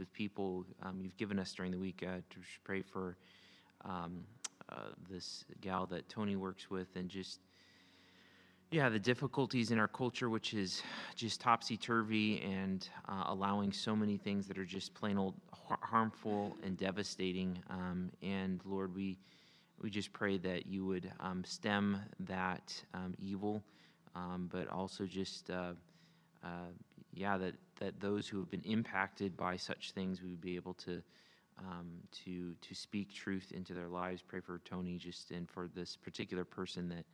with people um, you've given us during the week. Uh, to pray for um, uh, this gal that Tony works with, and just yeah, the difficulties in our culture, which is just topsy turvy and uh, allowing so many things that are just plain old harmful and devastating. Um, and Lord, we we just pray that you would um, stem that um, evil, um, but also just uh, uh, yeah, that that those who have been impacted by such things, we would be able to. Um, to to speak truth into their lives. Pray for Tony, just and for this particular person that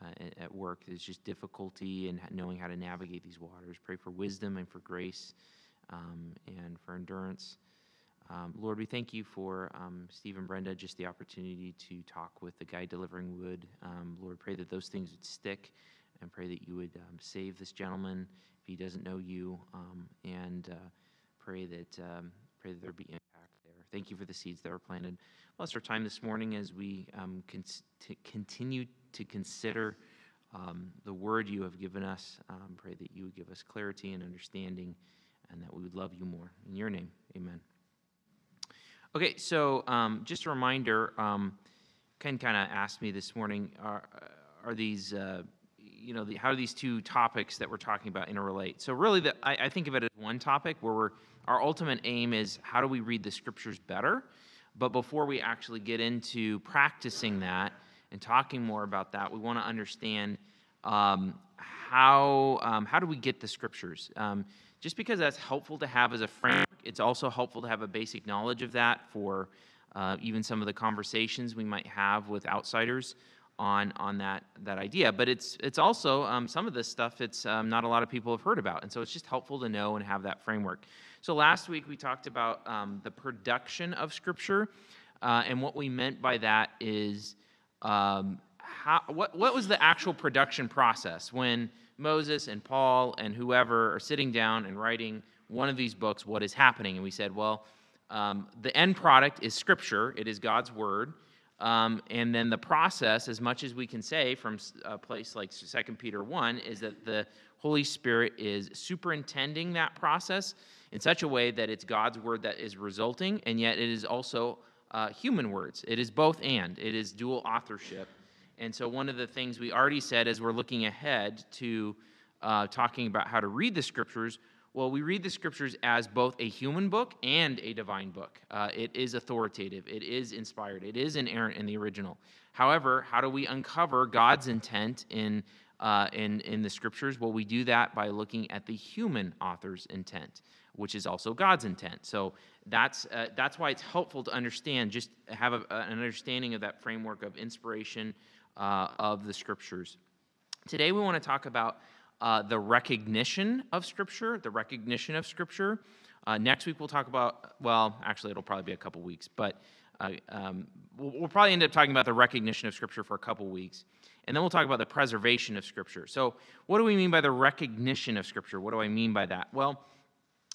uh, at work. There's just difficulty in knowing how to navigate these waters. Pray for wisdom and for grace um, and for endurance. Um, Lord, we thank you for um, Steve and Brenda, just the opportunity to talk with the guy delivering wood. Um, Lord, pray that those things would stick and pray that you would um, save this gentleman he doesn't know you um, and uh, pray that pray that there be impact there. Thank you for the seeds that were planted. Bless our time this morning as we con- continue to consider um, the word you have given us. Um, pray that you would give us clarity and understanding and that we would love you more. In your name, amen. Okay, so um, just a reminder um, Ken kind of asked me this morning are, are these. Uh, you know, the, how do these two topics that we're talking about interrelate? So really, the, I, I think of it as one topic where we're, our ultimate aim is how do we read the scriptures better? But before we actually get into practicing that, and talking more about that, we want to understand um, how, um, how do we get the scriptures? Um, just because that's helpful to have as a framework, it's also helpful to have a basic knowledge of that for uh, even some of the conversations we might have with outsiders on on that that idea. But it's it's also um, some of this stuff it's um, not a lot of people have heard about, and so it's just helpful to know and have that framework. So last week we talked about um, the production of Scripture, uh, and what we meant by that is um, how, what, what was the actual production process when Moses and Paul and whoever are sitting down and writing one of these books? What is happening? And we said, well, um, the end product is Scripture, it is God's Word. Um, and then the process, as much as we can say from a place like 2 Peter 1, is that the Holy Spirit is superintending that process in such a way that it's God's Word that is resulting, and yet it is also uh, human words. It is both and, it is dual authorship. And so, one of the things we already said as we're looking ahead to uh, talking about how to read the scriptures, well, we read the scriptures as both a human book and a divine book. Uh, it is authoritative, it is inspired, it is inerrant in the original. However, how do we uncover God's intent in, uh, in, in the scriptures? Well, we do that by looking at the human author's intent, which is also God's intent. So that's, uh, that's why it's helpful to understand, just have a, an understanding of that framework of inspiration uh, of the scriptures. Today, we want to talk about uh, the recognition of scripture, the recognition of scripture. Uh, next week, we'll talk about, well, actually, it'll probably be a couple weeks, but uh, um, we'll, probably end up talking about the recognition of scripture for a couple weeks. And then we'll talk about the preservation of scripture. So, what do we mean by the recognition of scripture? What do I mean by that? Well,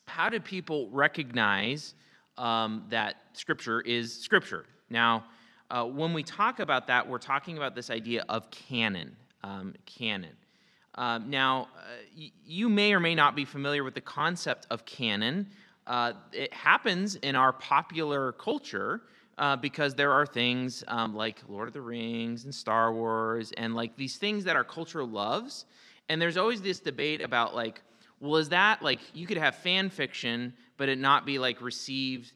how do people recognize um, that Scripture is Scripture? Now, uh, when we talk about that, we're talking about this idea of canon. Um, canon. Um, now, uh, y- you may or may not be familiar with the concept of canon. Uh, it happens in our popular culture uh, because there are things um, like Lord of the Rings and Star Wars and like these things that our culture loves. And there's always this debate about like, well, is that like you could have fan fiction, but it not be like received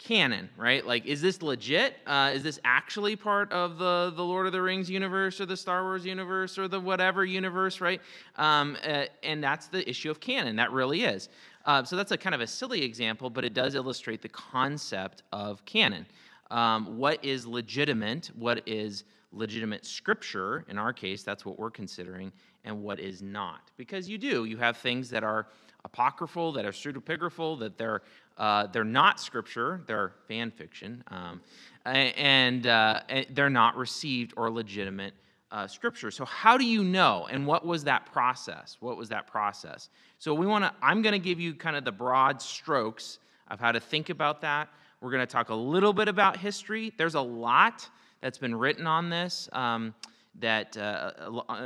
canon, right? Like, is this legit? Uh, is this actually part of the the Lord of the Rings universe or the Star Wars universe or the whatever universe, right? Um, uh, and that's the issue of canon. That really is. Uh, so that's a kind of a silly example, but it does illustrate the concept of canon. Um, what is legitimate? What is legitimate scripture? In our case, that's what we're considering and what is not. Because you do, you have things that are apocryphal, that are pseudepigraphal, that they're uh, they're not scripture, they're fan fiction, um, and, uh, they're not received or legitimate uh, scripture. So how do you know? And what was that process? What was that process? So we want to. I'm going to give you kind of the broad strokes of how to think about that. We're going to talk a little bit about history. There's a lot that's been written on this. Um, that uh,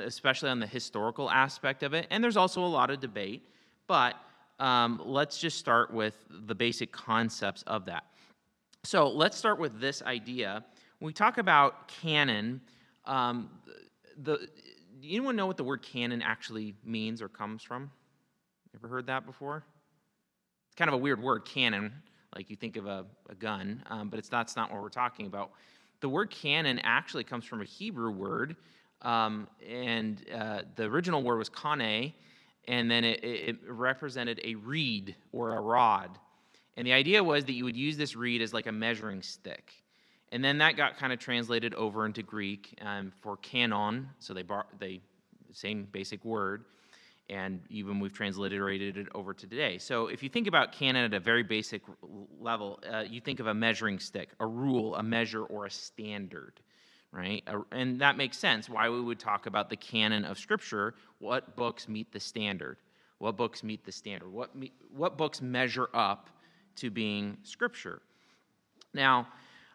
especially on the historical aspect of it and there's also a lot of debate but um, let's just start with the basic concepts of that. So let's start with this idea. When we talk about canon, um, the, anyone know what the word canon actually means or comes from? Ever heard that before? It's kind of a weird word, canon, like you think of a, a gun, um, but it's that's not what we're talking about. The word canon actually comes from a Hebrew word, um, and uh, the original word was kane, and then it, it represented a reed or a rod. And the idea was that you would use this reed as like a measuring stick. And then that got kind of translated over into Greek um, for canon. So they bar- they same basic word, and even we've transliterated it over to today. So if you think about canon at a very basic level, uh, you think of a measuring stick, a rule, a measure, or a standard, right? And that makes sense. Why we would talk about the canon of Scripture? What books meet the standard? What books meet the standard? What me- what books measure up to being Scripture? Now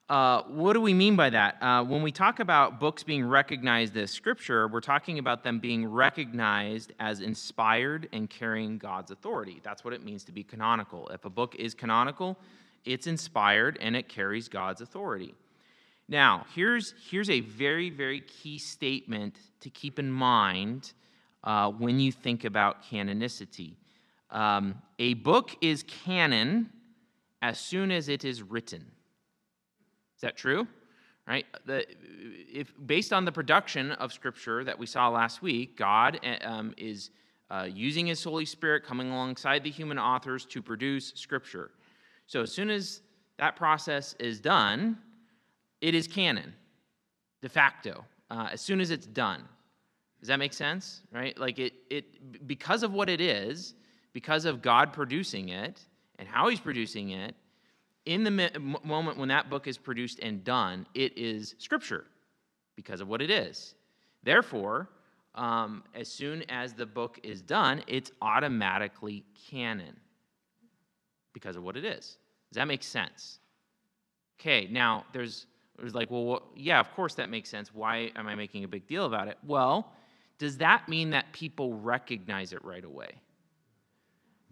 uh, what do we mean by that? Uh, when we talk about books being recognized as scripture, we're talking about them being recognized as inspired and carrying God's authority. That's what it means to be canonical. If a book is canonical, it's inspired and it carries God's authority. Now, here's, here's a very, very key statement to keep in mind uh, when you think about canonicity. Um, a book is canon as soon as it is written. Is that true? Right? The, if, based on the production of Scripture that we saw last week, God eh, um, is uh, using His Holy Spirit coming alongside the human authors to produce Scripture. So as soon as that process is done, it is canon, de facto, uh, as soon as it's done. Does that make sense? Right? Like it, it, because of what it is, because of God producing it and how He's producing it, in the moment when that book is produced and done, it is scripture because of what it is. Therefore, um, as soon as the book is done, it's automatically canon because of what it is. Does that make sense? Okay, now there's, there's like, well, yeah, of course that makes sense. Why am I making a big deal about it? Well, does that mean that people recognize it right away?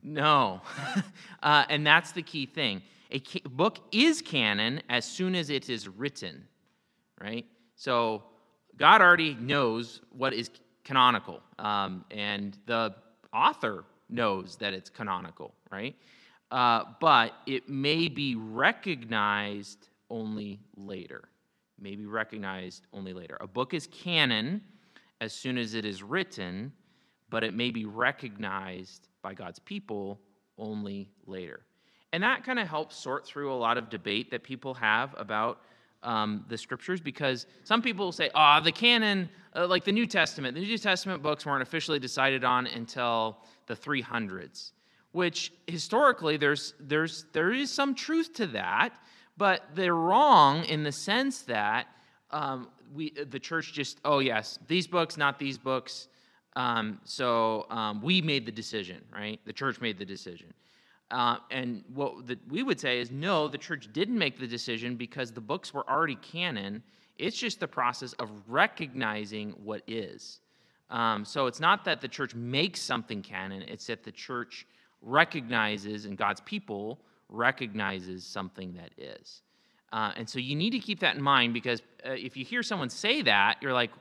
No. uh, and that's the key thing. A book is canon as soon as it is written, right? So God already knows what is canonical, um, and the author knows that it's canonical, right? Uh, but it may be recognized only later. May be recognized only later. A book is canon as soon as it is written, but it may be recognized by God's people only later. And that kind of helps sort through a lot of debate that people have about um, the scriptures because some people say, oh, the canon, uh, like the New Testament, the New Testament books weren't officially decided on until the 300s, which historically there's, there's, there is some truth to that, but they're wrong in the sense that um, we, the church just, oh, yes, these books, not these books. Um, so um, we made the decision, right? The church made the decision. Uh, and what the, we would say is no, the church didn't make the decision because the books were already canon. It's just the process of recognizing what is. Um, so it's not that the church makes something canon, it's that the church recognizes and God's people recognizes something that is. Uh, and so you need to keep that in mind because uh, if you hear someone say that, you're like,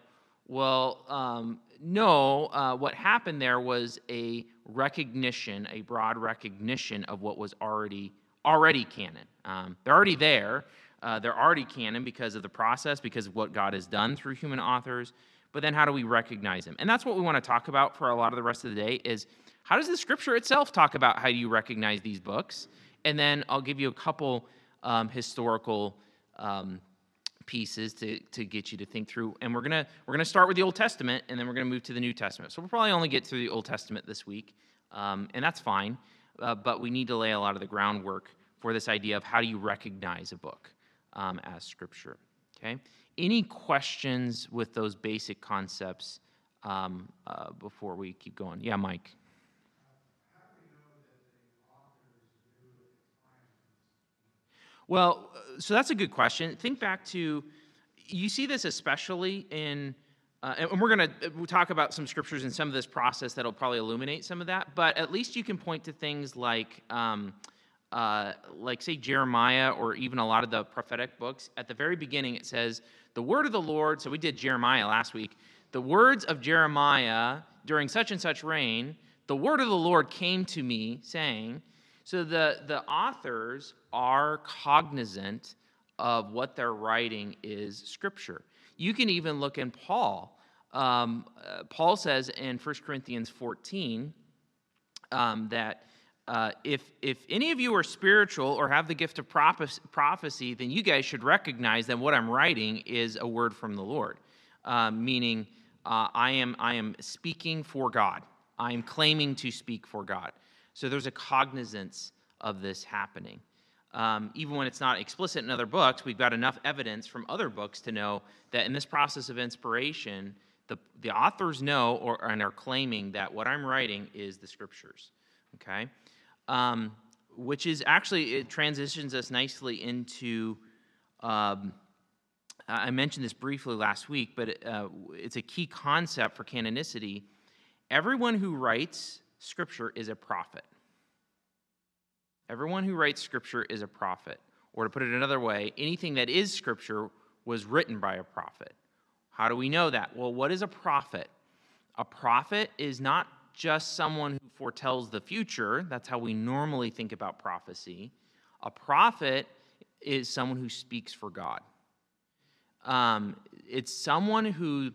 well, um, no, uh, what happened there was a recognition, a broad recognition of what was already already canon. Um, they're already there. Uh, they're already canon because of the process, because of what God has done through human authors. But then, how do we recognize them? And that's what we want to talk about for a lot of the rest of the day. Is how does the Scripture itself talk about how do you recognize these books? And then I'll give you a couple um, historical um, pieces to, to get you to think through. And we're gonna we're gonna start with the Old Testament, and then we're gonna move to the New Testament. So we'll probably only get through the Old Testament this week, um, and that's fine. Uh, but we need to lay a lot of the groundwork for this idea of how do you recognize a book um, as Scripture. Okay. Any questions with those basic concepts um, uh, before we keep going? Yeah, Mike. Well, so that's a good question. Think back to, you see this especially in uh, and we're going to we'll talk about some scriptures in some of this process that'll probably illuminate some of that. But at least you can point to things like, um, uh, like say Jeremiah, or even a lot of the prophetic books. At the very beginning, it says, "The word of the Lord." So we did Jeremiah last week. The words of Jeremiah during such and such reign, the word of the Lord came to me, saying. So the the authors are cognizant of what they're writing is scripture. You can even look in Paul. Um, uh, Paul says in 1 Corinthians 14 um, that uh, if, if any of you are spiritual or have the gift of prophecy, then you guys should recognize that what I'm writing is a word from the Lord, uh, meaning I, am, I am speaking for God. I am claiming to speak for God. So there's a cognizance of this happening. Um, even when it's not explicit in other books, we've got enough evidence from other books to know that in this process of inspiration, the, the authors know or, and are claiming that what I'm writing is the scriptures. Okay? Um, which is actually, it transitions us nicely into. Um, I mentioned this briefly last week, but uh, it's a key concept for canonicity. Everyone who writes scripture is a prophet. Everyone who writes scripture is a prophet. Or to put it another way, anything that is scripture was written by a prophet. How do we know that? Well, what is a prophet? A prophet is not just someone who foretells the future. That's how we normally think about prophecy. A prophet is someone who speaks for God. Um, it's someone who,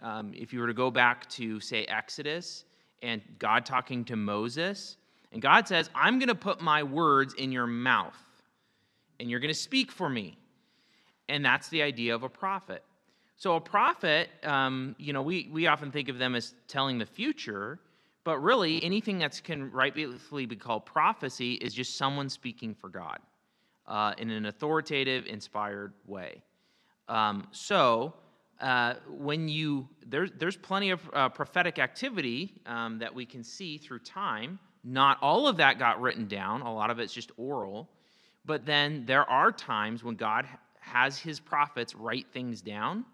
um, if you were to go back to, say, Exodus and God talking to Moses, and God says, I'm going to put my words in your mouth, and you're going to speak for me. And that's the idea of a prophet. So, a prophet, um, you know, we, we often think of them as telling the future, but really anything that can rightfully be called prophecy is just someone speaking for God uh, in an authoritative, inspired way. Um, so, uh, when you there's there's plenty of uh, prophetic activity um, that we can see through time not all of that got written down, a lot of it's just oral. But then there are times when God has his prophets write things down,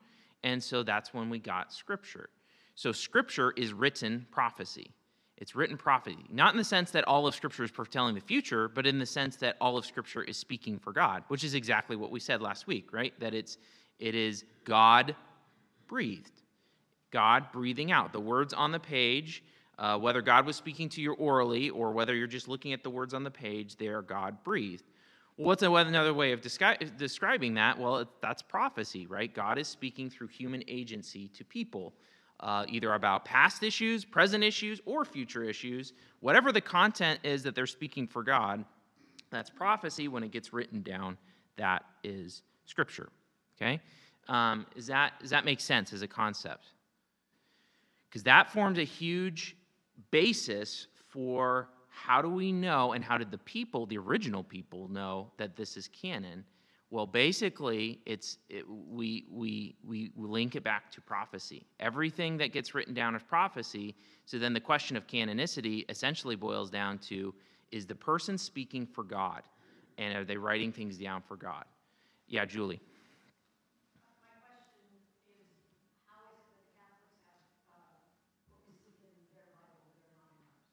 and so that's when we got scripture. So scripture is written prophecy. It's written prophecy, not in the sense that all of Scripture is foretelling the future, but in the sense that all of Scripture is speaking for God, which is exactly what we said last week, right? That it's it is God breathed, God breathing out. The words on the page uh, whether God was speaking to you orally or whether you're just looking at the words on the page, they are God breathed. what's another way of descri- describing that? Well, it, that's prophecy, right? God is speaking through human agency to people, uh, either about past issues, present issues, or future issues. Whatever the content is that they're speaking for God, that's prophecy. When it gets written down, that is scripture. Okay? Um, is that, does that make sense as a concept? Because that forms a huge basis for how do we know and how did the people, the original people, know that this is canon? Well, basically, it's it, we, we we link it back to prophecy. Everything that gets written down is prophecy. So then the question of canonicity essentially boils down to: Is the person speaking for God, and are they writing things down for God? Yeah, Julie.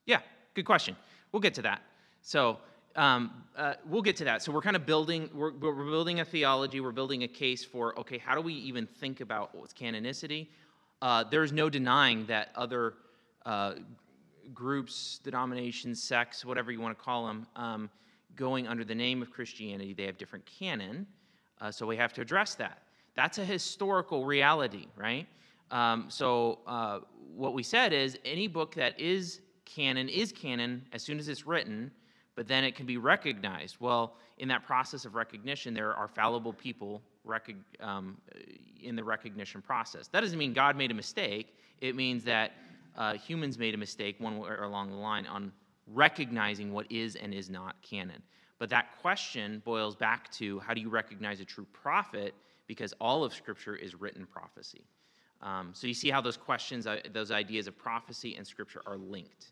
Yeah, good question. We'll get to that. So um, uh, we'll get to that. So we're kind of building, we're, we're, building a theology, we're building a case for, okay, how do we even think about what's canonicity? Uh, there's no denying that other uh, groups, denominations, sects, whatever you want to call them, um, going under the name of Christianity, they have different canon. Uh, so we have to address that. That's a historical reality, right? Um, so uh, what we said is any book that is canon is canon as soon as it's written, but then it can be recognized. Well, in that process of recognition, there are fallible people um, in the recognition process. That doesn't mean God made a mistake. It means that uh, humans made a mistake one way or along the line on recognizing what is and is not canon. But that question boils back to how do you recognize a true prophet? Because all of Scripture is written prophecy. Um, so you see how those questions, uh, those ideas of prophecy and Scripture are linked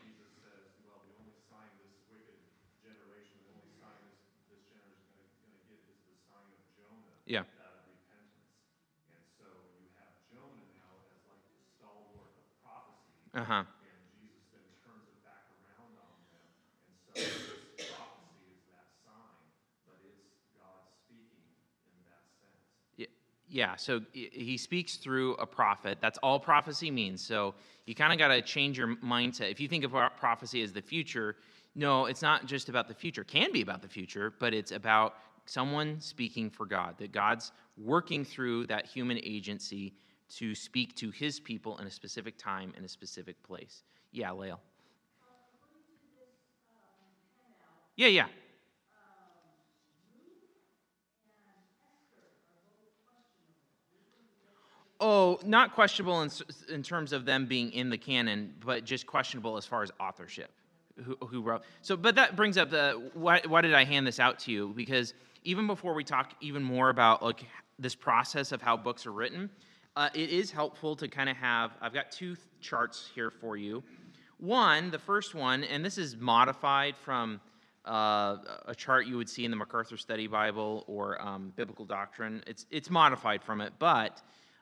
Yeah, so he speaks through a prophet. That's all prophecy means. So you kind of got to change your mindset. If you think of prophecy as the future, no, it's not just about the future. It can be about the future, but it's about someone speaking for God, that God's working through that human agency to speak to his people in a specific time in a specific place. Yeah, Lael. Yeah, yeah. Oh, not questionable in, in terms of them being in the canon, but just questionable as far as authorship. Who, who wrote? So, but that brings up the why, why did I hand this out to you? Because even before we talk even more about like this process of how books are written, uh, it is helpful to kind of have. I've got two th- charts here for you. One, the first one, and this is modified from uh, a chart you would see in the MacArthur Study Bible or um, Biblical Doctrine. It's it's modified from it, but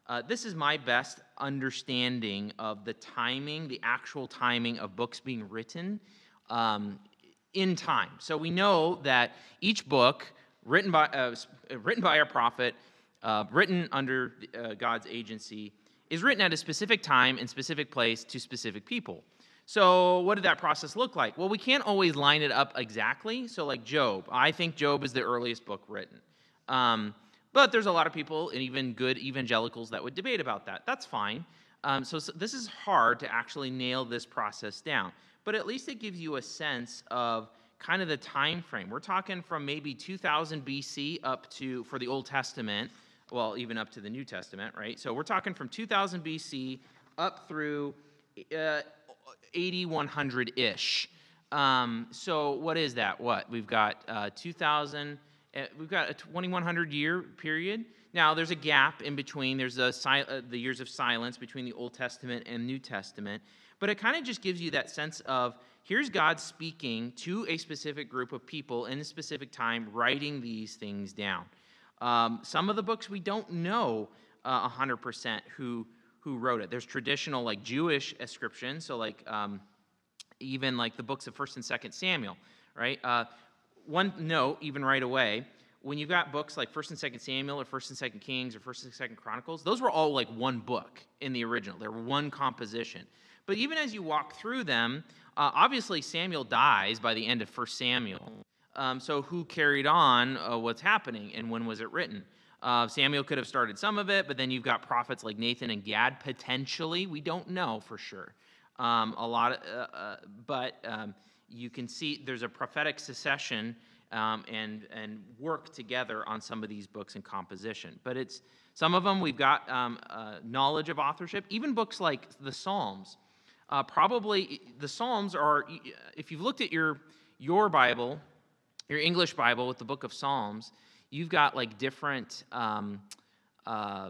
uh, this is my best understanding of the timing, the actual timing of books being written um, in time. So we know that each book written by uh, written by a prophet, uh, written under uh, God's agency, is written at a specific time and specific place to specific people. So, what did that process look like? Well, we can't always line it up exactly. So, like Job, I think Job is the earliest book written. Um, but there's a lot of people, and even good evangelicals, that would debate about that. That's fine. Um, so, so this is hard to actually nail this process down. But at least it gives you a sense of kind of the time frame. We're talking from maybe 2000 BC up to, for the Old Testament, well, even up to the New Testament, right? So we're talking from 2000 BC up through uh, 8100 ish. Um, so what is that? What? We've got uh, 2000, uh, we've got a 2100 year period. Now there's a gap in between. There's a uh, the years of silence between the Old Testament and New Testament. But it kind of just gives you that sense of here's God speaking to a specific group of people in a specific time, writing these things down. Um, some of the books we don't know uh, 100% who who wrote it. There's traditional like Jewish ascription, so like um, even like the books of First and Second Samuel, right? Uh, one note, even right away, when you've got books like First and Second Samuel or First and Second Kings or First and Second Chronicles, those were all like one book in the original. They were one composition. But even as you walk through them, uh, obviously Samuel dies by the end of First Samuel. Um, so who carried on uh, what's happening and when was it written? Uh, Samuel could have started some of it, but then you've got prophets like Nathan and Gad potentially. We don't know for sure. Um, a lot, of, uh, uh, but um, you can see there's a prophetic succession um, and and work together on some of these books and composition. But it's some of them we've got um, uh, knowledge of authorship. Even books like the Psalms. Uh, probably the Psalms are. If you've looked at your your Bible, your English Bible with the book of Psalms, you've got like different um, um, uh,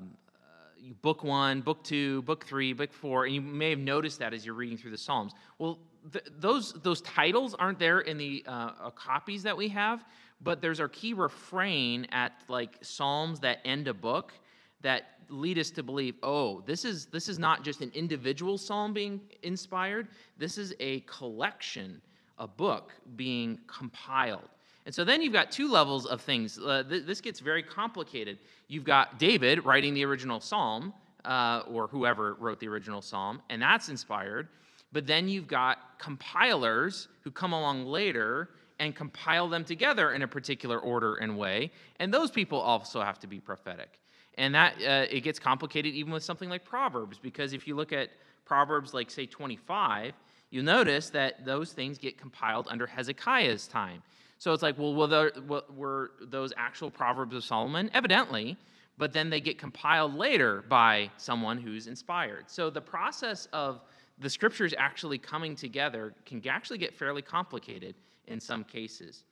book one, book two, book three, book four, and you may have noticed that as you're reading through the Psalms. Well, th- those those titles aren't there in the uh, uh, copies that we have, but there's our key refrain at like Psalms that end a book that lead us to believe, oh, this is this is not just an individual psalm being inspired. This is a collection, a book being compiled. And so then you've got two levels of things. Uh, th- this gets very complicated. You've got David writing the original psalm, uh, or whoever wrote the original psalm, and that's inspired. But then you've got compilers who come along later and compile them together in a particular order and way. And those people also have to be prophetic. And that uh, it gets complicated even with something like Proverbs, because if you look at Proverbs like say 25, you'll notice that those things get compiled under Hezekiah's time. So it's like, well, there, were those actual Proverbs of Solomon? Evidently, but then they get compiled later by someone who's inspired. So the process of the scriptures actually coming together can actually get fairly complicated in some cases.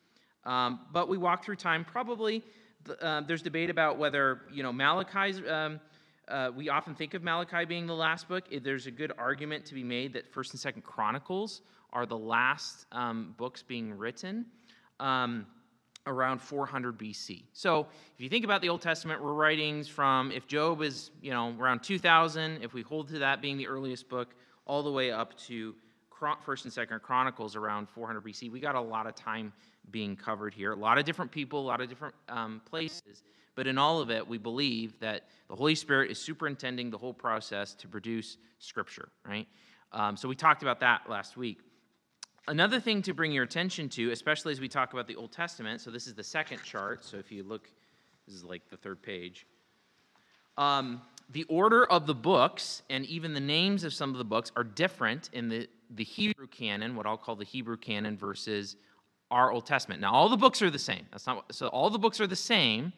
Um, but we walk through time. Probably uh, there's debate about whether you know Malachi's um, uh, we often think of Malachi being the last book. There's a good argument to be made that First and Second Chronicles are the last um, books being written. Um, around 400 BC. So if you think about the Old Testament, we're writings from if Job is you know around 2000, if we hold to that being the earliest book, all the way up to First and Second Chronicles around 400 BC. We got a lot of time being covered here. A lot of different people, a lot of different um, places. But in all of it, we believe that the Holy Spirit is superintending the whole process to produce Scripture. Right. Um, so we talked about that last week. Another thing to bring your attention to, especially as we talk about the Old Testament, so this is the second chart. So if you look, this is like the third page. Um, the order of the books and even the names of some of the books are different in the, the Hebrew canon, what I'll call the Hebrew canon, versus our Old Testament. Now, all the books are the same. That's not so. All the books are the same,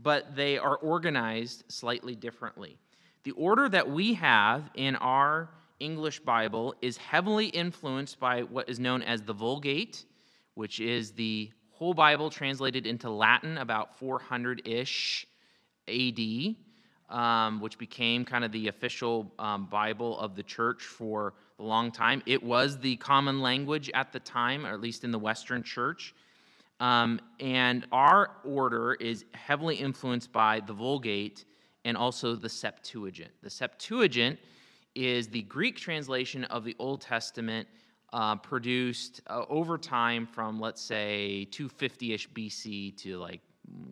but they are organized slightly differently. The order that we have in our English Bible is heavily influenced by what is known as the Vulgate, which is the whole Bible translated into Latin about 400 ish AD, um, which became kind of the official um, Bible of the church for a long time. It was the common language at the time, or at least in the Western church. Um, and our order is heavily influenced by the Vulgate and also the Septuagint. The Septuagint is the Greek translation of the Old Testament uh, produced uh, over time from, let's say, 250 ish BC to like,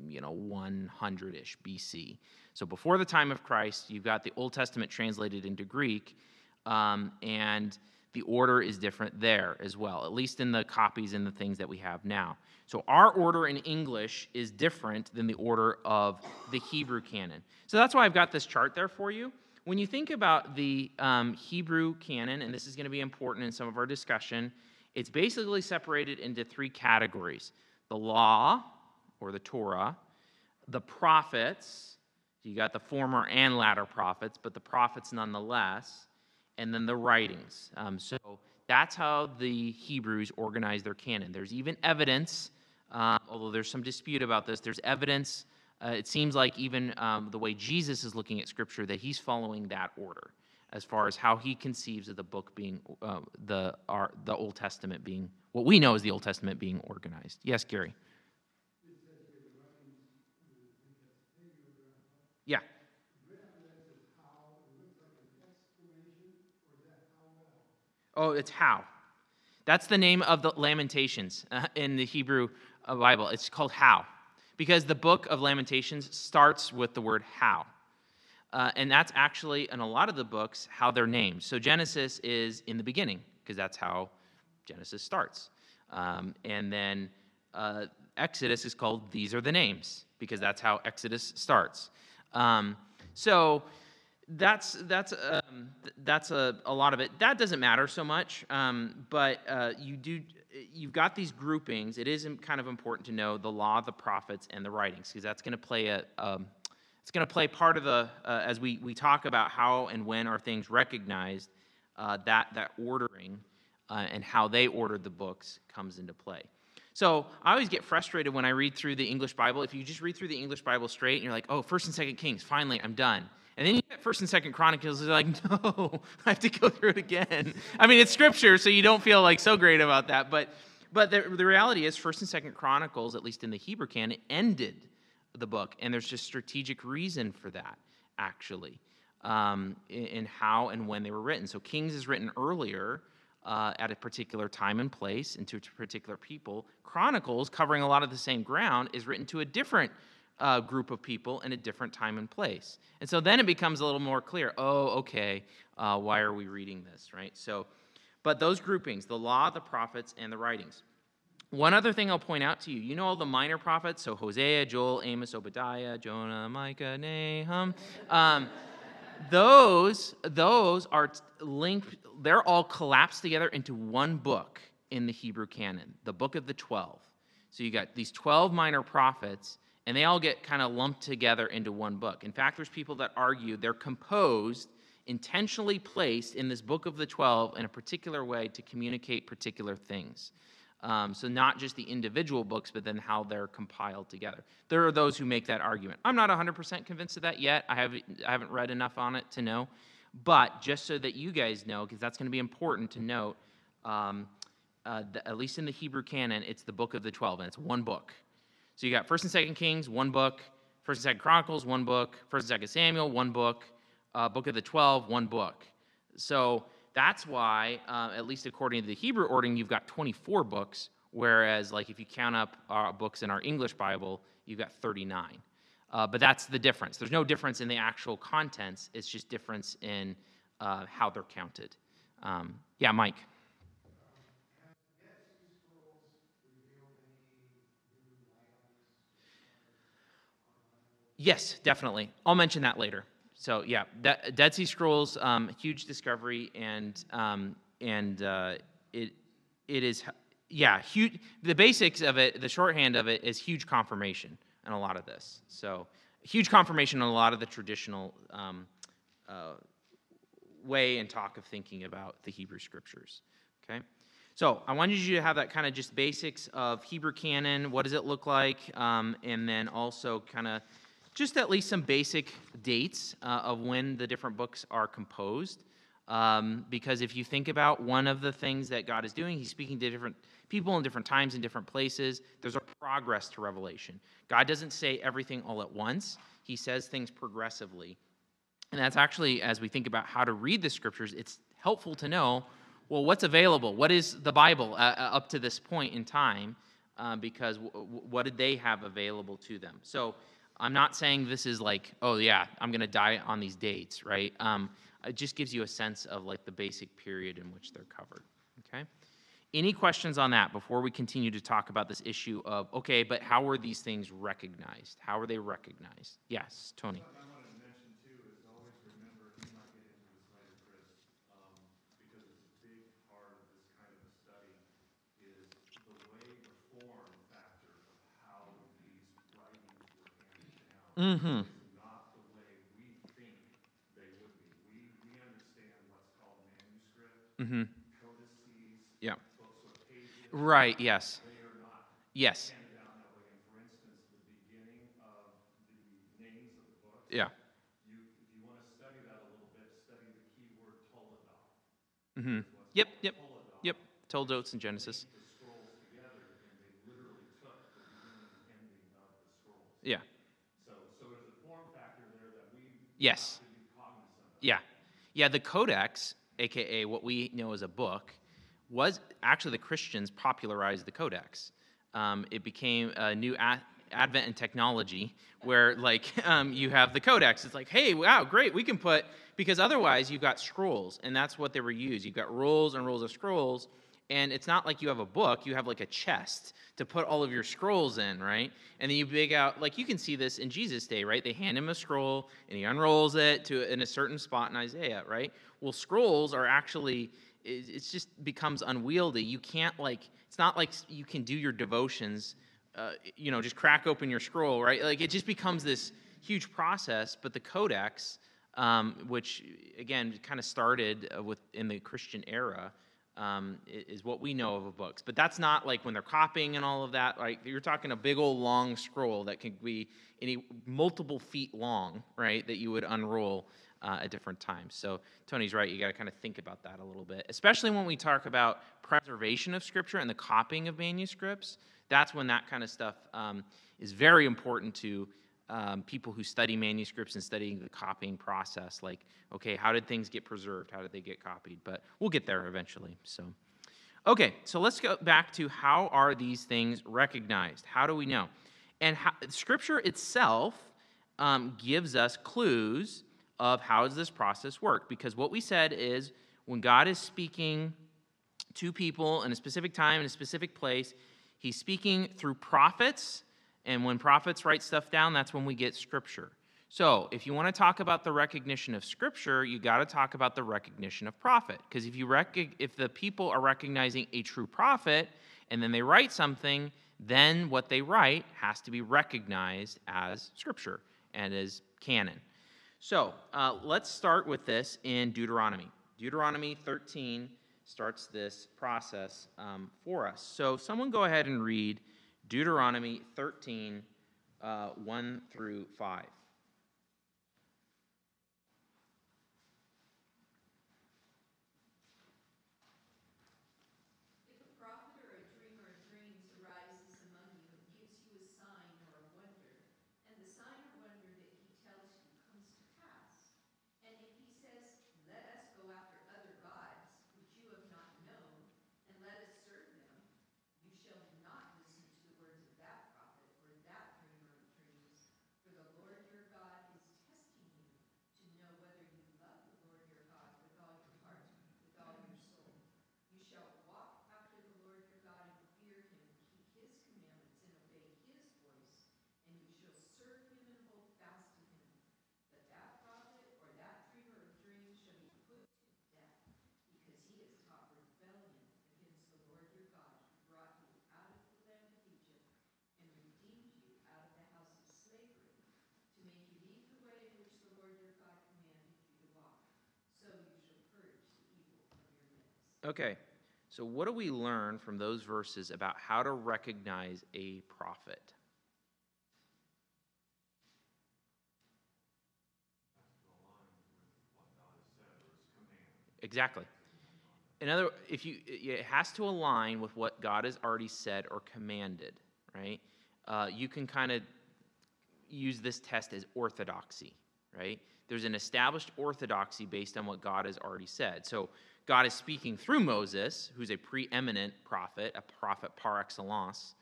you know, 100 ish BC. So before the time of Christ, you've got the Old Testament translated into Greek, um, and the order is different there as well, at least in the copies and the things that we have now. So our order in English is different than the order of the Hebrew canon. So that's why I've got this chart there for you. When you think about the um, Hebrew canon, and this is going to be important in some of our discussion, it's basically separated into three categories the law, or the Torah, the prophets, you got the former and latter prophets, but the prophets nonetheless, and then the writings. Um, so that's how the Hebrews organize their canon. There's even evidence, uh, although there's some dispute about this, there's evidence. Uh, it seems like even um, the way Jesus is looking at Scripture, that he's following that order as far as how he conceives of the book being, uh, the, our, the Old Testament being, what we know is the Old Testament being organized. Yes, Gary? Yeah. Oh, it's how. That's the name of the Lamentations uh, in the Hebrew uh, Bible. It's called how. Because the book of Lamentations starts with the word how. Uh, and that's actually, in a lot of the books, how they're named. So Genesis is in the beginning, because that's how Genesis starts. Um, and then uh, Exodus is called These Are the Names, because that's how Exodus starts. Um, so that's that's um, that's a, a lot of it. That doesn't matter so much, um, but uh, you do you've got these groupings. It is kind of important to know the law, the prophets, and the writings because that's going to play a um, it's going to play part of the uh, as we we talk about how and when are things recognized. Uh, that that ordering uh, and how they ordered the books comes into play. So I always get frustrated when I read through the English Bible. If you just read through the English Bible straight and you're like, oh, First and Second Kings, finally, I'm done. And then you get First and Second Chronicles, you're like, no, I have to go through it again. I mean, it's scripture, so you don't feel like so great about that. But but the, the reality is, First and Second Chronicles, at least in the Hebrew canon, ended the book, and there's just strategic reason for that, actually, um, in, in how and when they were written. So Kings is written earlier uh, at a particular time and place and to a particular people. Chronicles, covering a lot of the same ground, is written to a different uh, group of people in a different time and place. And so then it becomes a little more clear oh, okay, uh, why are we reading this, right? So, but those groupings, the law, the prophets, and the writings. One other thing I'll point out to you you know all the minor prophets, so Hosea, Joel, Amos, Obadiah, Jonah, Micah, Nahum. Um, those, those are linked, they're all collapsed together into one book in the Hebrew canon, the book of the 12. So you got these 12 minor prophets, and they all get kind of lumped together into one book. In fact, there's people that argue they're composed, intentionally placed in this book of the 12 in a particular way to communicate particular things. Um, so not just the individual books, but then how they're compiled together. There are those who make that argument. I'm not 100% convinced of that yet. I haven't, I haven't read enough on it to know. But just so that you guys know, because that's going to be important to note, um, uh, the, at least in the Hebrew canon, it's the book of the 12, and it's one book. So you got 1st and 2nd Kings, one book. 1st and 2nd Chronicles, one book. 1st and 2nd Samuel, one book. Uh, book of the 12, one book. So that's why, uh, at least according to the Hebrew ordering, you've got 24 books, whereas, like, if you count up our books in our English Bible, you've got 39. Uh, but that's the difference. There's no difference in the actual contents, it's just difference in uh, how they're counted. Um, yeah, Mike. Yes, definitely. I'll mention that later. So yeah, De- Dead Sea Scrolls, um, huge discovery, and um, and uh, it it is yeah huge. The basics of it, the shorthand of it, is huge confirmation in a lot of this. So huge confirmation in a lot of the traditional um, uh, way and talk of thinking about the Hebrew Scriptures. Okay. So I wanted you to have that kind of just basics of Hebrew canon. What does it look like? Um, and then also kind of just at least some basic dates uh, of when the different books are composed. Um, because if you think about one of the things that God is doing, He's speaking to different people in different times in different places. There's a progress to revelation. God doesn't say everything all at once, He says things progressively. And that's actually, as we think about how to read the scriptures, it's helpful to know well, what's available? What is the Bible uh, uh up to this point in time? Uh, because w- w- what did they have available to them? So, I'm not saying this is like, oh yeah, I'm to die on these dates, right? Um, it just gives you a sense of like the basic period in which they're covered. Okay. Any questions on that before we continue to talk about this issue of okay, but how were these things recognized? How were they recognized? Yes, Tony. Mm-hmm. not the way we think they would be. We, we understand what's called manuscript, Mm-hmm. codices, Yeah. books with pages. Right. Yes. They are not Yes. handed down that way. And for instance, the beginning of the names of the books. Yeah. You, if you want to study that a little bit, study the keyword Toledo. Mm-hmm. Yep. Yep. Yep. Toldotes in Genesis. The Yes. Yeah. Yeah, the Codex, aka what we know as a book, was actually the Christians popularized the Codex. Um, it became a new a- advent in technology where, like, um, you have the Codex. It's like, hey, wow, great, we can put, because otherwise you've got scrolls, and that's what they were used. You've got rolls and rolls of scrolls, and it's not like you have a book, you have like a chest to put all of your scrolls in, right? And then you big out, like you can see this in Jesus' day, right? They hand him a scroll and he unrolls it to in a certain spot in Isaiah, right? Well, scrolls are actually, it it just becomes unwieldy. You can't like, it's not like you can do your devotions, uh, you know, just crack open your scroll, right? Like it just becomes this huge process. But the Codex, um, which again kind of started uh, with in the Christian era, um, is what we know of of books. But that's not like when they're copying and all of that. Like you're talking a big old long scroll that could be any multiple feet long, right? That you would unroll uh, at different times. So Tony's right. You got to kind of think about that a little bit, especially when we talk about preservation of scripture and the copying of manuscripts. That's when that kind of stuff um, is very important to um, people who study manuscripts and studying the copying process. Like, okay, how did things get preserved? How did they get copied? But we'll get there eventually. So, okay, so let's go back to how are these things recognized? How do we know? And how, Scripture itself um, gives us clues of how does this process work? Because what we said is when God is speaking to people in a specific time in a specific place. He's speaking through prophets, and when prophets write stuff down, that's when we get scripture. So, if you want to talk about the recognition of scripture, you got to talk about the recognition of prophet. Because if you rec- if the people are recognizing a true prophet and then they write something, then what they write has to be recognized as scripture and as canon. So, uh, let's start with this in Deuteronomy. Deuteronomy 13, starts this process um, for us. So, someone go ahead and read Deuteronomy 13, uh, 1 through 5. If a prophet or a dreamer of dreams arises among you and gives you a sign or a wonder, and the sign or wonder that he tells you comes to pass, and if he says, Let us go after other gods, which you have not known, and let us serve them, you shall not listen to the words of that prophet or that dreamer of dreams, for the Lord your God is testing you to know whether you love the Lord your God with all your heart, with all your soul. You shall walk after the Lord your God and fear him, keep his commandments and obey his voice, and you shall serve him and hold fast to him. But that prophet or that dreamer of dreams shall be put to death, because he has taught rebellion against the Lord your God, who brought you out of the land of Egypt and redeemed you out of the house of slavery, to make you leave the way in which the Lord your God commanded you to walk. So you shall purge the evil from your midst. Okay, so what do we learn from those verses about how to recognize a prophet? Exactly. In other, if you, it has to align with what God has already said or commanded, right? Uh, you can kind of use this test as orthodoxy, right? There's an established orthodoxy based on what God has already said. So God is speaking through Moses, who's a preeminent prophet, a prophet par excellence,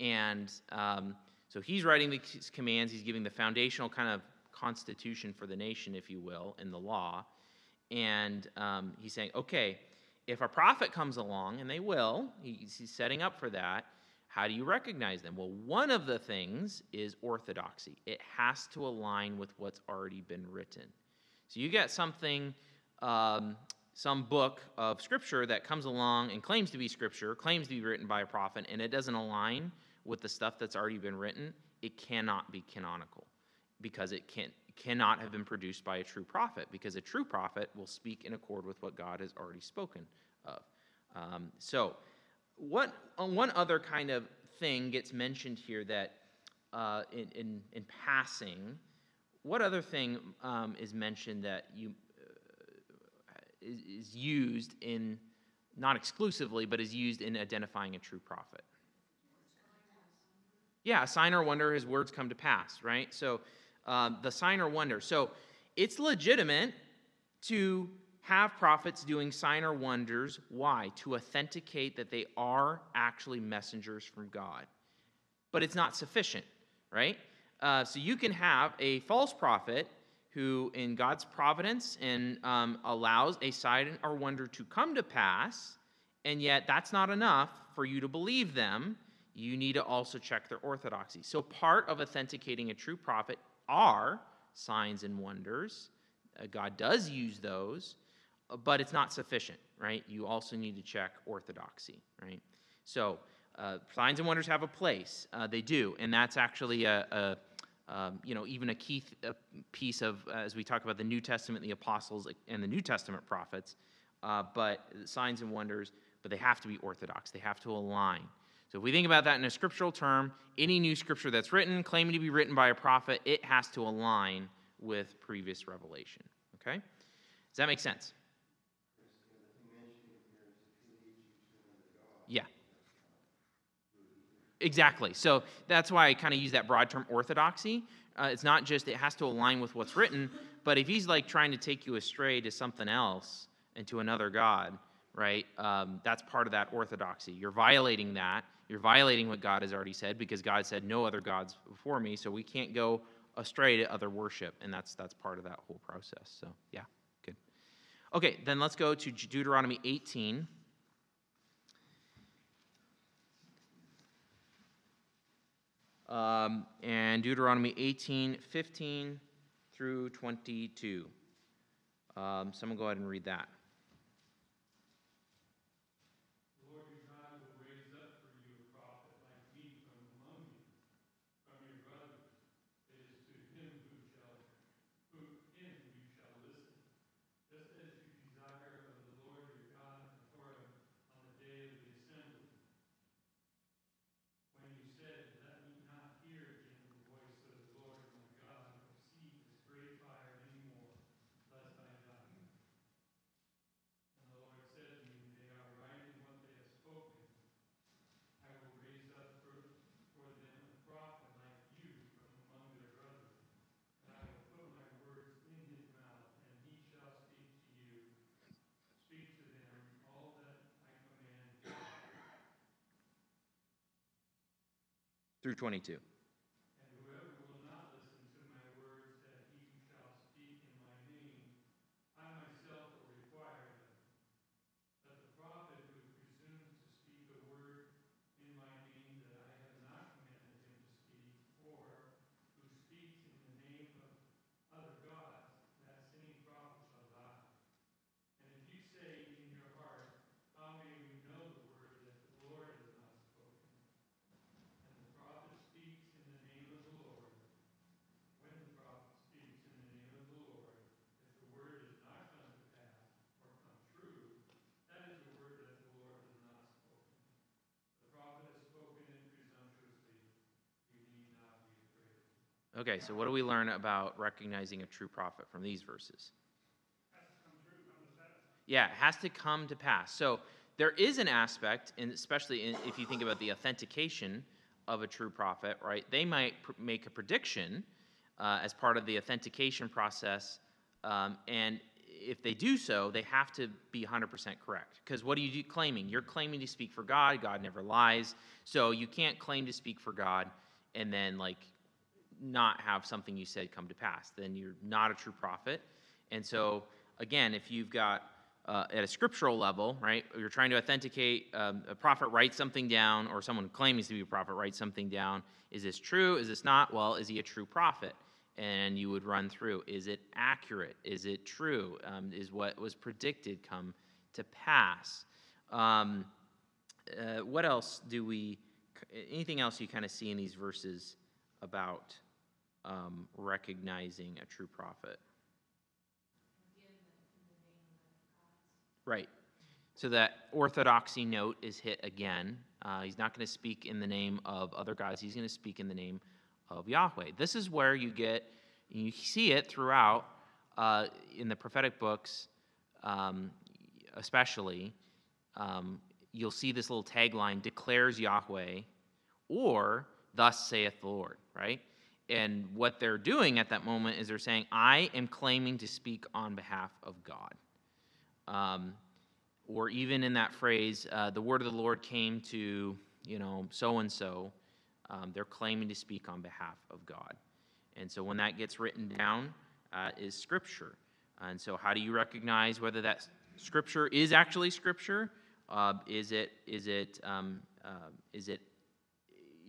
and um, so he's writing these commands. He's giving the foundational kind of constitution for the nation, if you will, in the law. And um, he's saying, okay, if a prophet comes along, and they will, he's, he's setting up for that, how do you recognize them? Well, one of the things is orthodoxy, it has to align with what's already been written. So you get something, um, some book of scripture that comes along and claims to be scripture, claims to be written by a prophet, and it doesn't align with the stuff that's already been written, it cannot be canonical because it can, cannot have been produced by a true prophet because a true prophet will speak in accord with what God has already spoken of. Um, so, what uh, one other kind of thing gets mentioned here that uh, in, in, in passing, what other thing um, is mentioned that you uh, is, is used in not exclusively, but is used in identifying a true prophet? Yeah, sign or wonder, his words come to pass, right? So um, the sign or wonder. So it's legitimate to have prophets doing sign or wonders. Why? To authenticate that they are actually messengers from God. But it's not sufficient, right? Uh, so you can have a false prophet who, in God's providence, and um, allows a sign or wonder to come to pass, and yet that's not enough for you to believe them. You need to also check their orthodoxy. So, part of authenticating a true prophet are signs and wonders. Uh, God does use those, but it's not sufficient, right? You also need to check orthodoxy, right? So, uh, signs and wonders have a place. Uh, they do, and that's actually a, a um, you know, even a key th- a piece of uh, as we talk about the New Testament, the apostles, and the New Testament prophets. Uh, but signs and wonders, but they have to be orthodox. They have to align. So if we think about that in a scriptural term, any new scripture that's written, claiming to be written by a prophet, it has to align with previous revelation. Okay? Does that make sense? Yeah. Exactly. So that's why I kind of use that broad term orthodoxy. Uh, it's not just it has to align with what's written, but if he's like trying to take you astray to something else and to another God, right? Um, that's part of that orthodoxy. You're violating that. You're violating what God has already said because God said no other gods before me, so we can't go astray to other worship, and that's that's part of that whole process. So yeah, good. Okay, then let's go to Deuteronomy 18. Um, and Deuteronomy 18, 15 through 22. Um, someone go ahead and read that. The Lord your God will raise up for you a prophet like me from among you, from your brothers. It is to him who shall, who, him you shall listen. Just as you desire of the Lord your God at Horeb Through 22. And whoever will not listen to my words that he shall speak in my name, I myself will require them. But the prophet who presumes to speak a word in my name that I have not commanded him to speak, or who speaks in the name of other gods, that same prophet shall die. And if you say in your heart, How may we know the word that the Lord has not spoken? And the prophet speaks in the name of the Lord. When the prophet speaks in the name of the Lord, if the word does not come to pass or come true, that is the word that the Lord has not spoken. The prophet has spoken it presumptuously. You need not be afraid. Okay, so what do we learn about recognizing a true prophet from these verses? Yeah, it has to come to pass. So there is an aspect, and especially in, if you think about the authentication of a true prophet, right? They might pr- make a prediction uh, as part of the authentication process, um, and if they do so, they have to be 100% correct. Because what are you claiming? You're claiming to speak for God. God never lies. So you can't claim to speak for God and then like not have something you said come to pass. Then you're not a true prophet. And so, again, if you've got uh, at a scriptural level, right, you're trying to authenticate um, a prophet writes something down, or someone claiming to be a prophet writes something down. Is this true? Is this not? Well, is he a true prophet? And you would run through is it accurate? Is it true? Um, is what was predicted come to pass? Um, uh, what else do we, anything else you kind of see in these verses about um, recognizing a true prophet? Right. So that orthodoxy note is hit again. Uh, he's not going to speak in the name of other gods. He's going to speak in the name of Yahweh. This is where you get, you see it throughout uh, in the prophetic books, um, especially. Um, you'll see this little tagline declares Yahweh, or thus saith the Lord, right? And what they're doing at that moment is they're saying, I am claiming to speak on behalf of God. Um, or even in that phrase, uh, the word of the Lord came to, you know, so and so, they're claiming to speak on behalf of God. And so when that gets written down, uh, is Scripture. And so, how do you recognize whether that Scripture is actually Scripture? Uh, is it is it um, uh, is it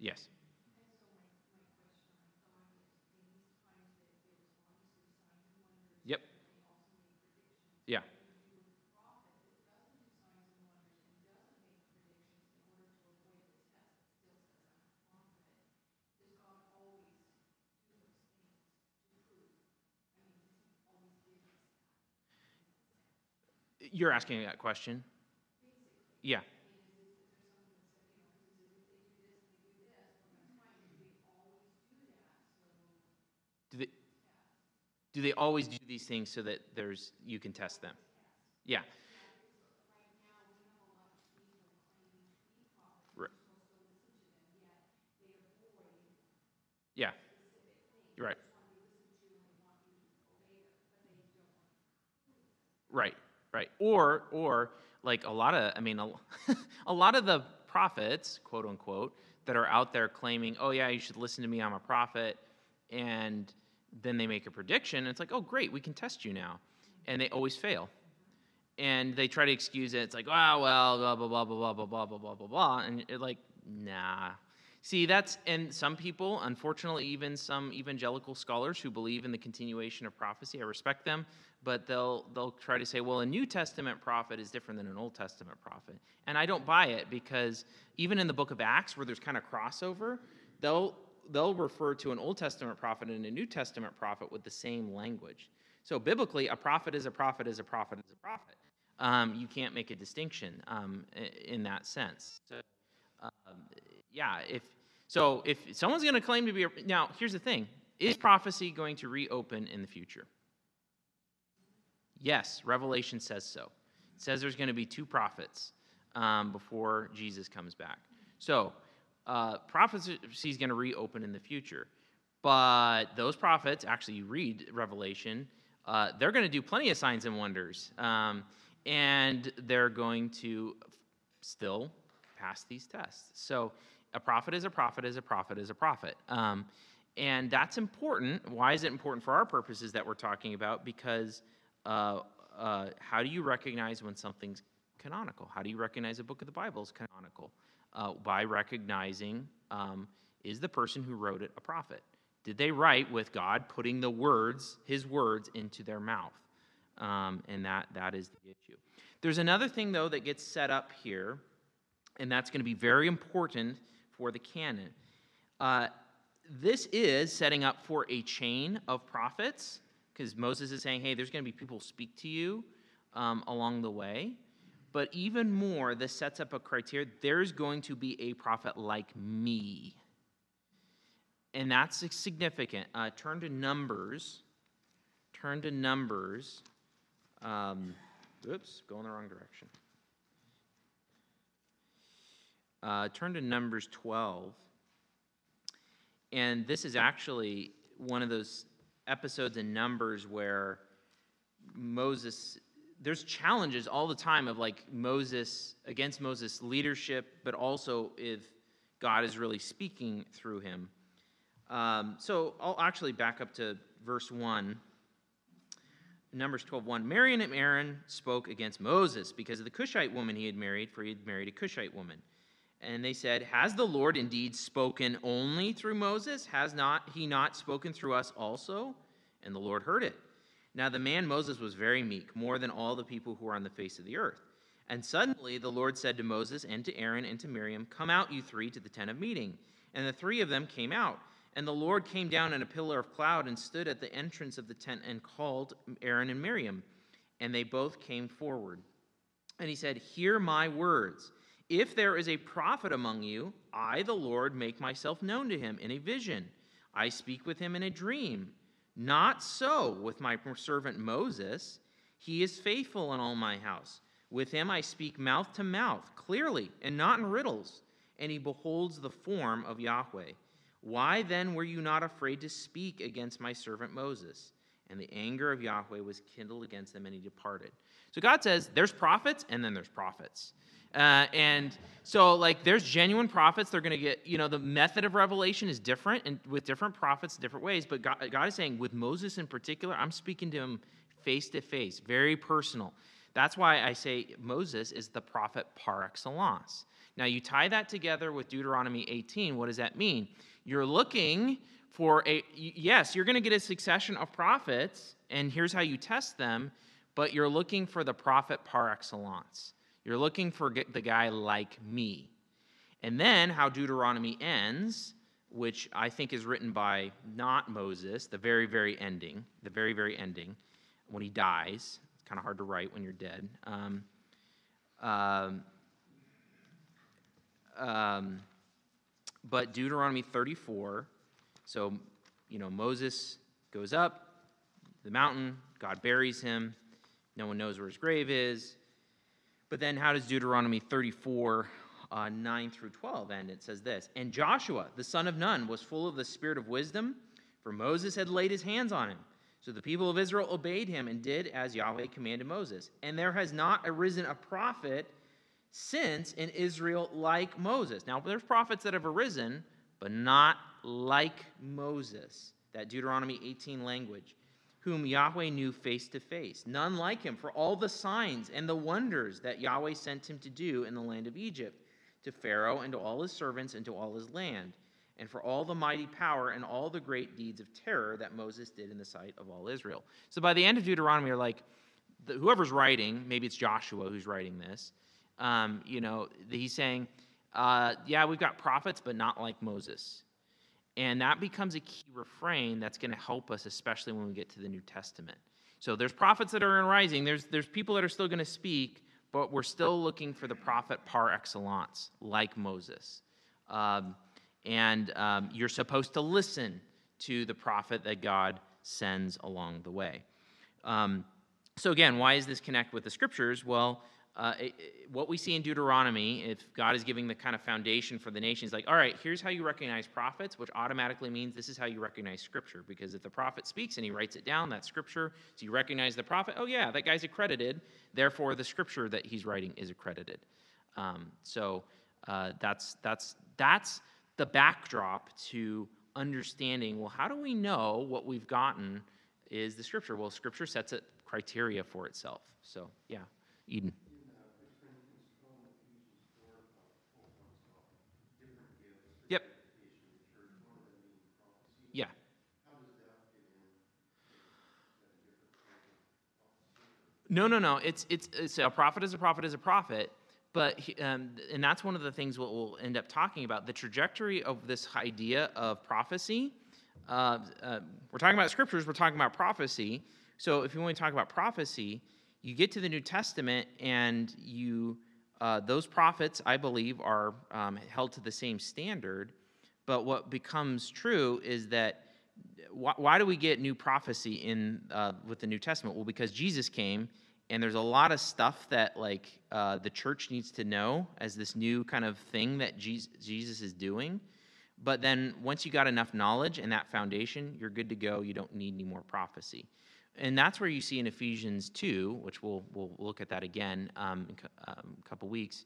Yes. Yep. Yeah. You're asking that question? Yeah. Do they, do they always do these things so that there's you can test them? Yeah. Right. Yeah. Right. Right, right. Or, or like a lot of, I mean, a, a lot of the prophets, quote unquote, that are out there claiming, oh yeah, you should listen to me, I'm a prophet, and then they make a prediction, and it's like, oh great, we can test you now, and they always fail, and they try to excuse it. It's like, oh well, blah blah blah blah blah blah blah blah blah blah blah, and it like, nah. See, that's and some people, unfortunately, even some evangelical scholars who believe in the continuation of prophecy, I respect them, but they'll they'll try to say, well, a New Testament prophet is different than an Old Testament prophet, and I don't buy it because even in the Book of Acts, where there's kind of crossover, they'll they'll refer to an Old Testament prophet and a New Testament prophet with the same language. So biblically, a prophet is a prophet is a prophet is a prophet. Um, you can't make a distinction um, in that sense. So, um, yeah, if so, if someone's going to claim to be a, now, here's the thing: is prophecy going to reopen in the future? Yes, Revelation says so. It says there's going to be two prophets um, before Jesus comes back. So, uh, prophecy is going to reopen in the future. But those prophets, actually, you read Revelation, uh, they're going to do plenty of signs and wonders. Um, and they're going to still pass these tests. So, a prophet is a prophet is a prophet is a prophet. Um, and that's important. Why is it important for our purposes that we're talking about? Because uh, uh, how do you recognize when something's canonical? How do you recognize a book of the Bible is canonical? Uh, by recognizing um, is the person who wrote it a prophet? Did they write with God putting the words, his words, into their mouth? Um, and that, that is the issue. There's another thing, though, that gets set up here, and that's going to be very important for the canon. Uh, this is setting up for a chain of prophets, because Moses is saying, hey, there's going to be people speak to you um, along the way. But even more, this sets up a criteria there's going to be a prophet like me. And that's significant. Uh, turn to Numbers. Turn to Numbers. Um, oops, going the wrong direction. Uh, turn to Numbers 12. And this is actually one of those episodes in Numbers where Moses, there's challenges all the time of like Moses, against Moses' leadership, but also if God is really speaking through him. Um, so I'll actually back up to verse 1. Numbers 12:1 Miriam and Aaron spoke against Moses because of the Cushite woman he had married, for he had married a Cushite woman. And they said, Has the Lord indeed spoken only through Moses? Has not he not spoken through us also? And the Lord heard it. Now the man Moses was very meek, more than all the people who are on the face of the earth. And suddenly the Lord said to Moses and to Aaron and to Miriam, Come out, you three, to the tent of meeting. And the three of them came out. And the Lord came down in a pillar of cloud and stood at the entrance of the tent and called Aaron and Miriam. And they both came forward. And he said, Hear my words. If there is a prophet among you, I, the Lord, make myself known to him in a vision. I speak with him in a dream. Not so with my servant Moses. He is faithful in all my house. With him I speak mouth to mouth, clearly, and not in riddles. And he beholds the form of Yahweh. Why then were you not afraid to speak against my servant Moses? And the anger of Yahweh was kindled against them, and he departed. So God says there's prophets, and then there's prophets. Uh, and so, like, there's genuine prophets. They're going to get, you know, the method of revelation is different and with different prophets, different ways. But God, God is saying, with Moses in particular, I'm speaking to him face to face, very personal. That's why I say Moses is the prophet par excellence. Now, you tie that together with Deuteronomy 18. What does that mean? You're looking for a, yes, you're going to get a succession of prophets, and here's how you test them, but you're looking for the prophet par excellence. You're looking for the guy like me. And then how Deuteronomy ends, which I think is written by not Moses, the very, very ending, the very, very ending, when he dies. It's kind of hard to write when you're dead. Um, um, um, but Deuteronomy 34, so, you know, Moses goes up the mountain, God buries him, no one knows where his grave is. But then how does Deuteronomy 34, uh, 9 through 12 end? It says this And Joshua, the son of Nun, was full of the spirit of wisdom, for Moses had laid his hands on him. So the people of Israel obeyed him and did as Yahweh commanded Moses. And there has not arisen a prophet since in Israel like Moses. Now, there's prophets that have arisen, but not like Moses. That Deuteronomy 18 language whom Yahweh knew face to face. None like him for all the signs and the wonders that Yahweh sent him to do in the land of Egypt, to Pharaoh and to all his servants and to all his land, and for all the mighty power and all the great deeds of terror that Moses did in the sight of all Israel. So by the end of Deuteronomy, you're like, whoever's writing, maybe it's Joshua who's writing this, um, you know, he's saying, uh, yeah, we've got prophets, but not like Moses. And that becomes a key refrain that's going to help us, especially when we get to the New Testament. So there's prophets that are in rising, there's, there's people that are still going to speak, but we're still looking for the prophet par excellence, like Moses. Um, and um, you're supposed to listen to the prophet that God sends along the way. Um, so, again, why does this connect with the scriptures? Well, uh, it- what we see in Deuteronomy, if God is giving the kind of foundation for the nations, like, all right, here's how you recognize prophets, which automatically means this is how you recognize scripture. Because if the prophet speaks and he writes it down, that's scripture. So you recognize the prophet, oh, yeah, that guy's accredited. Therefore, the scripture that he's writing is accredited. Um, so uh, that's, that's, that's the backdrop to understanding well, how do we know what we've gotten is the scripture? Well, scripture sets a criteria for itself. So, yeah, Eden. Yep. Yeah. No, no, no. It's it's it's a prophet is a prophet is a prophet. But um, and that's one of the things we'll end up talking about the trajectory of this idea of prophecy. Uh, uh, we're talking about scriptures. We're talking about prophecy. So if you want to talk about prophecy, you get to the New Testament and you uh, those prophets, I believe, are um, held to the same standard. But what becomes true is that why, why do we get new prophecy in uh, with the New Testament? Well, because Jesus came, and there's a lot of stuff that like uh, the church needs to know as this new kind of thing that Jesus, Jesus is doing. But then once you got enough knowledge and that foundation, you're good to go. You don't need any more prophecy. And that's where you see in Ephesians 2, which we'll, we'll look at that again um, in a um, couple weeks,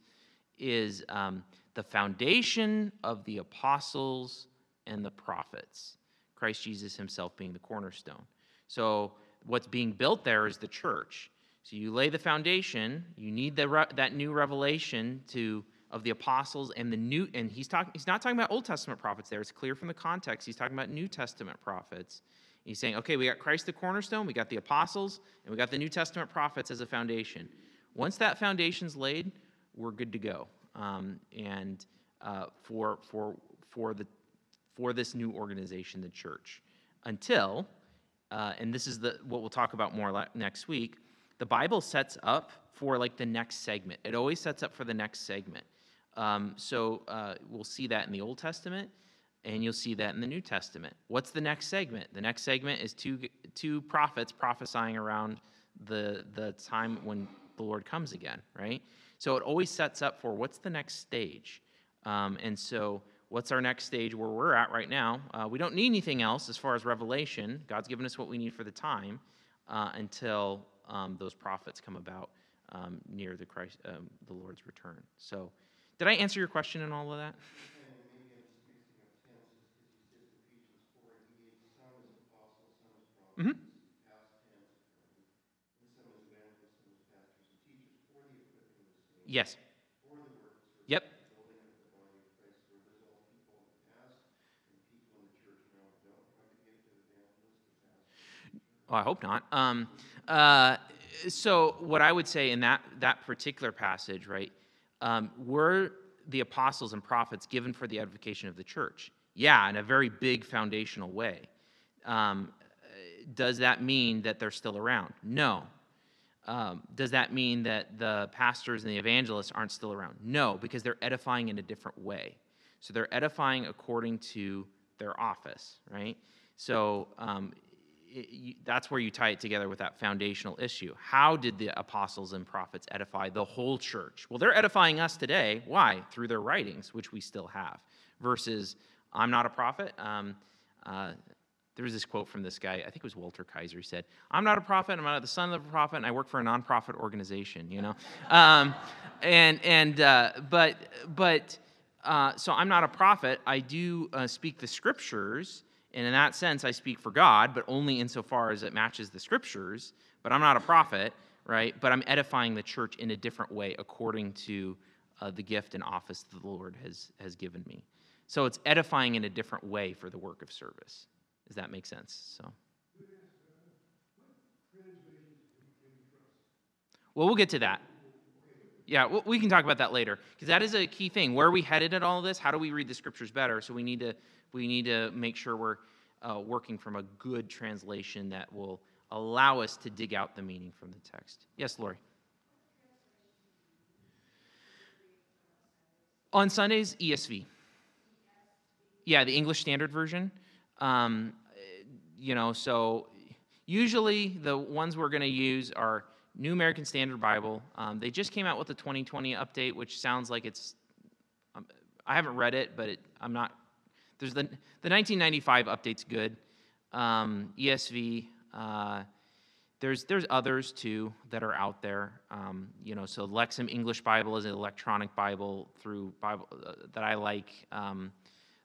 is um, the foundation of the apostles and the prophets, Christ Jesus himself being the cornerstone. So what's being built there is the church. So you lay the foundation, you need the that new revelation to of the apostles and the new and he's talking he's not talking about Old Testament prophets there. It's clear from the context. He's talking about New Testament prophets. He's saying, okay, we got Christ the cornerstone, we got the apostles, and we got the New Testament prophets as a foundation. Once that foundation's laid, we're good to go. Um, and uh, for for for the for this new organization, the church, until uh, and this is the what we'll talk about more next week. The Bible sets up for like the next segment. It always sets up for the next segment. Um, so uh, we'll see that in the Old Testament, and you'll see that in the New Testament. What's the next segment? The next segment is two two prophets prophesying around the the time when the Lord comes again, right? So it always sets up for what's the next stage, um, and so what's our next stage where we're at right now? Uh, we don't need anything else as far as revelation. God's given us what we need for the time uh, until um, those prophets come about um, near the Christ, um, the Lord's return. So, did I answer your question in all of that? Mm-hmm. Yes. Yep. Oh, I hope not. Um, uh, so, what I would say in that that particular passage, right, um, were the apostles and prophets given for the edification of the church? Yeah, in a very big foundational way. Um, does that mean that they're still around? No. Um, does that mean that the pastors and the evangelists aren't still around? No, because they're edifying in a different way. So they're edifying according to their office, right? So um, it, you, that's where you tie it together with that foundational issue. How did the apostles and prophets edify the whole church? Well, they're edifying us today. Why? Through their writings, which we still have, versus I'm not a prophet. Um, uh, there was this quote from this guy, I think it was Walter Kaiser. He said, I'm not a prophet, I'm not the son of a prophet, and I work for a nonprofit organization, you know? um, and, and, uh, but, but, uh, so I'm not a prophet. I do uh, speak the scriptures, and in that sense, I speak for God, but only insofar as it matches the scriptures. But I'm not a prophet, right? But I'm edifying the church in a different way according to uh, the gift and office that the Lord has, has given me. So it's edifying in a different way for the work of service. Does that make sense? So. Well, we'll get to that. Yeah, we- can talk about that later because that is a key thing. Where are we headed at all of this? How do we read the scriptures better? So we need to we need to make sure we're uh, working from a good translation that will allow us to dig out the meaning from the text. Yes, Lori. On Sundays, ESV. Yeah, the English Standard Version. Um, you know, so usually the ones we're going to use are New American Standard Bible. Um, they just came out with the 2020 update, which sounds like it's. Um, I haven't read it, but it, I'm not. There's the the 1995 update's good. Um, ESV. Uh, there's there's others too that are out there. Um, you know, so Lexham English Bible is an electronic Bible through Bible uh, that I like. Um,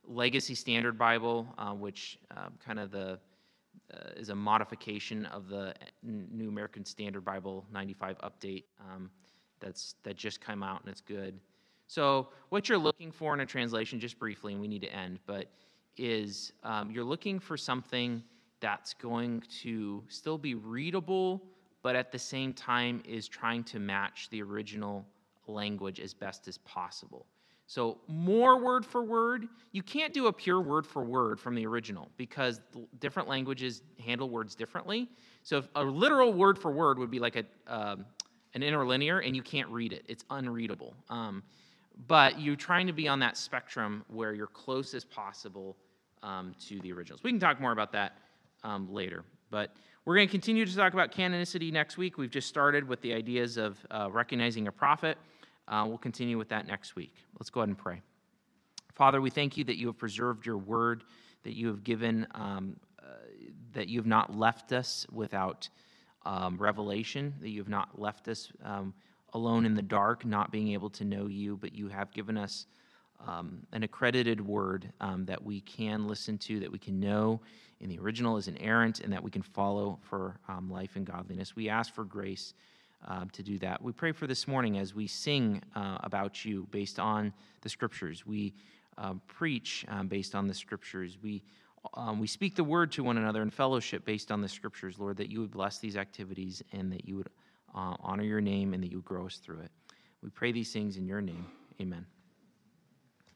Legacy Standard Bible, uh, which uh, kind of the uh, is a modification of the New American Standard Bible 95 update. Um, that's that just came out and it's good. So what you're looking for in a translation, just briefly, and we need to end, but is um, you're looking for something that's going to still be readable, but at the same time is trying to match the original language as best as possible. So, more word for word. You can't do a pure word for word from the original because different languages handle words differently. So, a literal word for word would be like a, um, an interlinear, and you can't read it, it's unreadable. Um, but you're trying to be on that spectrum where you're close as possible um, to the originals. We can talk more about that um, later. But we're going to continue to talk about canonicity next week. We've just started with the ideas of uh, recognizing a prophet. Uh, we'll continue with that next week. Let's go ahead and pray. Father, we thank you that you have preserved your word, that you have given, um, uh, that you have not left us without um, revelation, that you have not left us um, alone in the dark, not being able to know you, but you have given us um, an accredited word um, that we can listen to, that we can know in the original as an inerrant, and that we can follow for um, life and godliness. We ask for grace uh, to do that. We pray for this morning as we sing uh, about you based on the scriptures. We uh, preach um, based on the scriptures. We um, we speak the word to one another in fellowship based on the scriptures, Lord, that you would bless these activities and that you would uh, honor your name and that you grow us through it. We pray these things in your name. Amen.